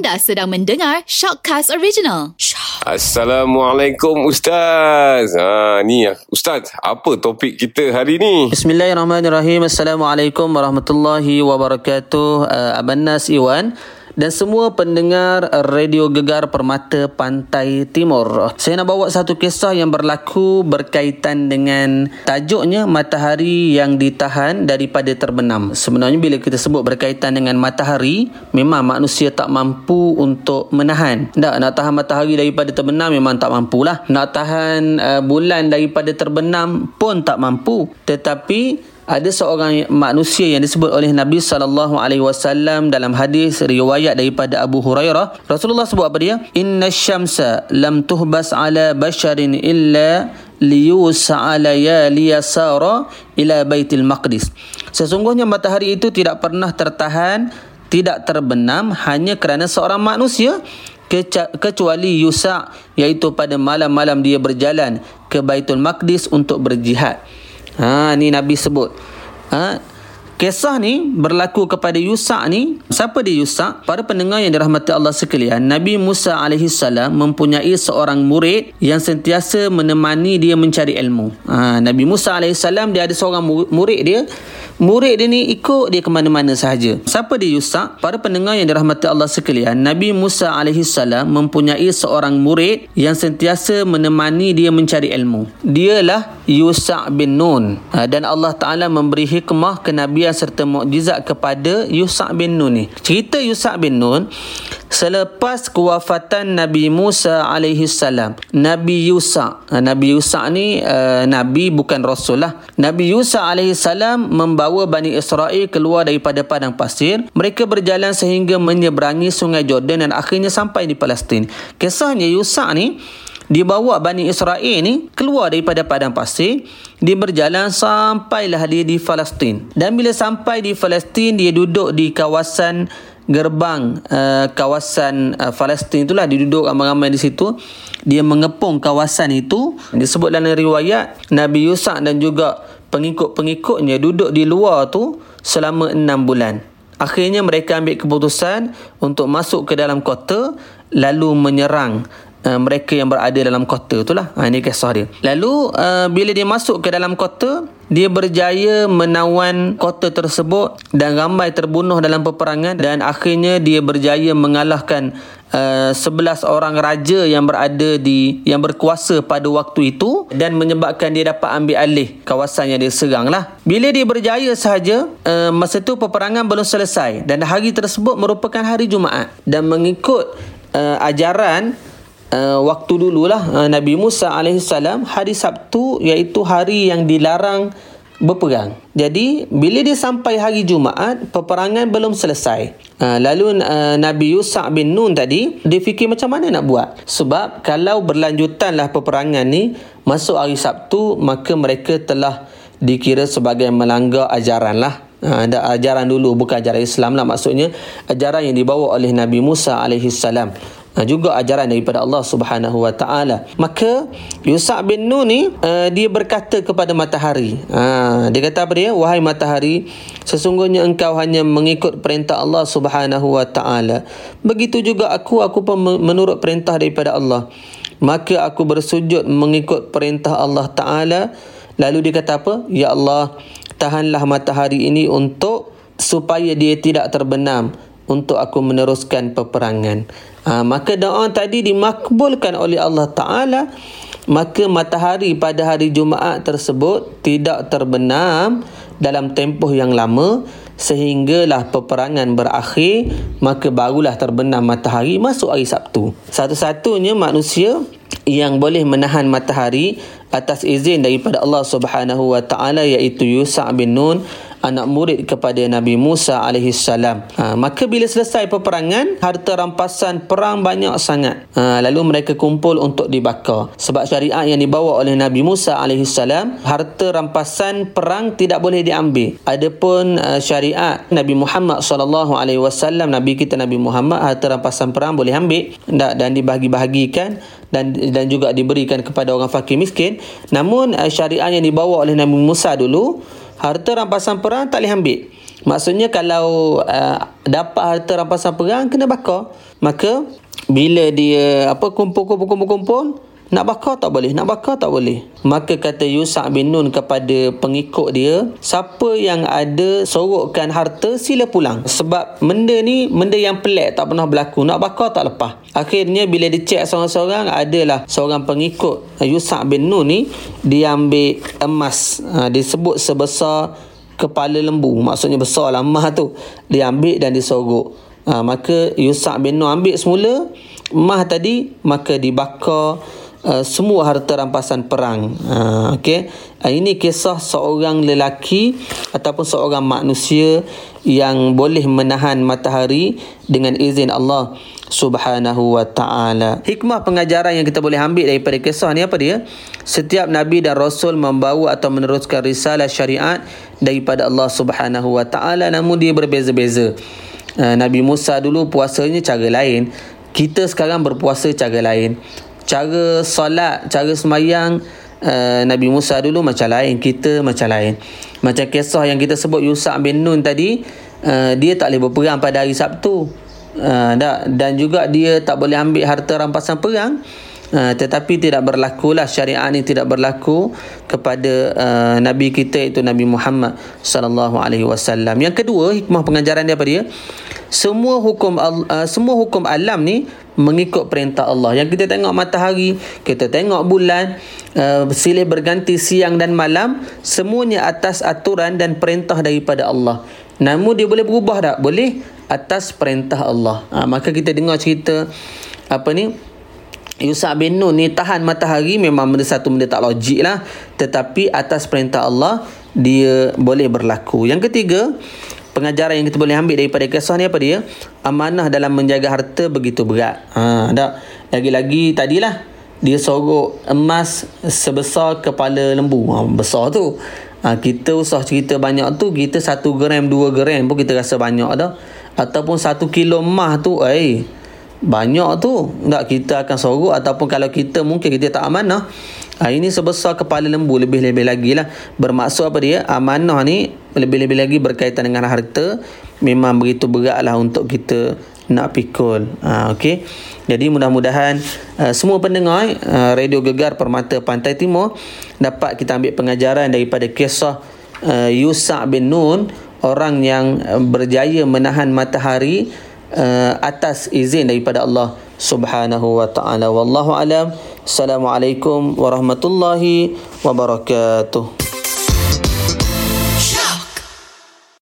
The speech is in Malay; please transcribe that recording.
Anda sedang mendengar Shockcast Original. Assalamualaikum Ustaz. Ha ni Ustaz, apa topik kita hari ni? Bismillahirrahmanirrahim. Assalamualaikum warahmatullahi wabarakatuh. Uh, Abang Nas Iwan dan semua pendengar Radio Gegar Permata Pantai Timur. Saya nak bawa satu kisah yang berlaku berkaitan dengan tajuknya matahari yang ditahan daripada terbenam. Sebenarnya bila kita sebut berkaitan dengan matahari, memang manusia tak mampu untuk menahan. Tak, nak tahan matahari daripada terbenam memang tak mampulah. Nak tahan uh, bulan daripada terbenam pun tak mampu. Tetapi ada seorang manusia yang disebut oleh Nabi sallallahu alaihi wasallam dalam hadis riwayat daripada Abu Hurairah Rasulullah sebut apa dia inna syamsa lam tuhbas ala basharin illa liyusa layali yasara ila baitil maqdis sesungguhnya matahari itu tidak pernah tertahan tidak terbenam hanya kerana seorang manusia kecuali Yusa iaitu pada malam-malam dia berjalan ke Baitul Maqdis untuk berjihad. Ha ni Nabi sebut. Ha Kisah ni berlaku kepada Yusa ni. Siapa dia Yusa? Para pendengar yang dirahmati Allah sekalian, Nabi Musa AS mempunyai seorang murid yang sentiasa menemani dia mencari ilmu. Ha, Nabi Musa AS dia ada seorang murid dia murid dia ni ikut dia ke mana-mana sahaja. Siapa dia Yusa? Para pendengar yang dirahmati Allah sekalian, Nabi Musa AS mempunyai seorang murid yang sentiasa menemani dia mencari ilmu. Dialah Yusa bin Nun. Ha, dan Allah Ta'ala memberi hikmah kenabian serta mukjizat kepada Yusa bin Nun ni. Cerita Yusa bin Nun, selepas kewafatan Nabi Musa alaihi salam Nabi Yusa. Ha, Nabi Yusa ni uh, nabi bukan rasul lah. Nabi Yusa alaihi salam membawa Bani Israel keluar daripada padang pasir. Mereka berjalan sehingga menyeberangi sungai Jordan dan akhirnya sampai di Palestin. Kisahnya Yusa ni dibawa Bani Israel ni keluar daripada padang pasir. Dia berjalan sampailah dia di Palestin. Dan bila sampai di Palestin dia duduk di kawasan gerbang uh, kawasan uh, Palestin itulah dia duduk ramai-ramai di situ. Dia mengepung kawasan itu. Disebut dalam riwayat Nabi Yusuf dan juga pengikut-pengikutnya duduk di luar tu selama enam bulan. Akhirnya mereka ambil keputusan untuk masuk ke dalam kota lalu menyerang Uh, mereka yang berada dalam kota. Itulah. Ha, ini kisah dia. Lalu uh, bila dia masuk ke dalam kota dia berjaya menawan kota tersebut dan ramai terbunuh dalam peperangan dan akhirnya dia berjaya mengalahkan uh, 11 orang raja yang berada di yang berkuasa pada waktu itu dan menyebabkan dia dapat ambil alih kawasan yang dia serang lah. Bila dia berjaya sahaja uh, masa itu peperangan belum selesai dan hari tersebut merupakan hari Jumaat dan mengikut uh, ajaran uh, waktu dululah uh, Nabi Musa alaihissalam hari Sabtu iaitu hari yang dilarang berperang. Jadi bila dia sampai hari Jumaat peperangan belum selesai. Uh, lalu uh, Nabi Yusuf bin Nun tadi dia fikir macam mana nak buat? Sebab kalau berlanjutanlah peperangan ni masuk hari Sabtu maka mereka telah dikira sebagai melanggar ajaran lah. Ada ajaran dulu bukan ajaran Islam lah maksudnya ajaran yang dibawa oleh Nabi Musa alaihissalam ha, juga ajaran daripada Allah Subhanahu wa taala. Maka Yusuf bin Nun ni uh, dia berkata kepada matahari. Ha, dia kata apa dia? Wahai matahari sesungguhnya engkau hanya mengikut perintah Allah Subhanahu wa taala. Begitu juga aku aku pun menurut perintah daripada Allah. Maka aku bersujud mengikut perintah Allah taala. Lalu dia kata apa? Ya Allah tahanlah matahari ini untuk supaya dia tidak terbenam untuk aku meneruskan peperangan. Ha, maka doa tadi dimakbulkan oleh Allah Ta'ala maka matahari pada hari Jumaat tersebut tidak terbenam dalam tempoh yang lama sehinggalah peperangan berakhir maka barulah terbenam matahari masuk hari Sabtu. Satu-satunya manusia yang boleh menahan matahari atas izin daripada Allah Subhanahu wa taala iaitu Yusa bin Nun anak murid kepada Nabi Musa alaihi salam. Ha, maka bila selesai peperangan, harta rampasan perang banyak sangat. Ha, lalu mereka kumpul untuk dibakar. Sebab syariat yang dibawa oleh Nabi Musa alaihi salam, harta rampasan perang tidak boleh diambil. Adapun uh, syariat Nabi Muhammad sallallahu alaihi wasallam, Nabi kita Nabi Muhammad, harta rampasan perang boleh ambil dan, dan dibahagi-bahagikan dan dan juga diberikan kepada orang fakir miskin namun uh, syariat yang dibawa oleh Nabi Musa dulu harta rampasan perang tak boleh ambil Maksudnya kalau uh, dapat harta rampasan perang kena bakar. Maka bila dia apa kumpul-kumpul-kumpul nak bakar tak boleh, nak bakar tak boleh. Maka kata Yusak bin Nun kepada pengikut dia, siapa yang ada sorokkan harta sila pulang. Sebab benda ni benda yang pelik tak pernah berlaku. Nak bakar tak lepas. Akhirnya bila dicek seorang-seorang adalah seorang pengikut Yusak bin Nun ni dia ambil emas. Ha, disebut sebesar kepala lembu. Maksudnya besar lah emas tu. Dia ambil dan disorok. Ha, maka Yusak bin Nun ambil semula emas tadi maka dibakar Uh, semua harta rampasan perang. Uh, Okey. Uh, ini kisah seorang lelaki ataupun seorang manusia yang boleh menahan matahari dengan izin Allah Subhanahu wa taala. Hikmah pengajaran yang kita boleh ambil daripada kisah ni apa dia? Setiap nabi dan rasul membawa atau meneruskan risalah syariat daripada Allah Subhanahu wa taala namun dia berbeza-beza. Uh, nabi Musa dulu puasanya cara lain. Kita sekarang berpuasa cara lain cara solat, cara semayang uh, Nabi Musa dulu macam lain, kita macam lain. Macam kisah yang kita sebut Yusak bin Nun tadi, uh, dia tak boleh berperang pada hari Sabtu. Uh, dan juga dia tak boleh ambil harta rampasan perang. Uh, tetapi tidak berlaku lah syariat ini tidak berlaku kepada uh, nabi kita itu Nabi Muhammad sallallahu alaihi wasallam. Yang kedua, hikmah pengajaran dia apa dia? Semua hukum uh, semua hukum alam ni mengikut perintah Allah. Yang kita tengok matahari, kita tengok bulan, uh, silih berganti siang dan malam, semuanya atas aturan dan perintah daripada Allah. Namun dia boleh berubah tak? Boleh atas perintah Allah. Ha, maka kita dengar cerita apa ni? Yusuf bin Nun ni tahan matahari memang benda satu benda tak logik lah. Tetapi atas perintah Allah, dia boleh berlaku. Yang ketiga, pengajaran yang kita boleh ambil daripada kisah ni apa dia? Amanah dalam menjaga harta begitu berat. Ha, tak. Lagi-lagi tadilah dia sorok emas sebesar kepala lembu. Ha, besar tu. Ha, kita usah cerita banyak tu, kita satu gram, dua gram pun kita rasa banyak dah. Ataupun satu kilo emas tu, eh, banyak tu. Tak kita akan sorok ataupun kalau kita mungkin kita tak amanah. Ha, ini sebesar kepala lembu lebih-lebih lagi lah. Bermaksud apa dia? Amanah ni lebih-lebih lagi berkaitan dengan harta. Memang begitu berat lah untuk kita nak pikul. Ha, okay? Jadi mudah-mudahan uh, semua pendengar uh, Radio Gegar Permata Pantai Timur dapat kita ambil pengajaran daripada kisah uh, Yusak bin Nun orang yang berjaya menahan matahari uh, atas izin daripada Allah Subhanahu wa taala. Wallahu alam. Assalamualaikum warahmatullahi wabarakatuh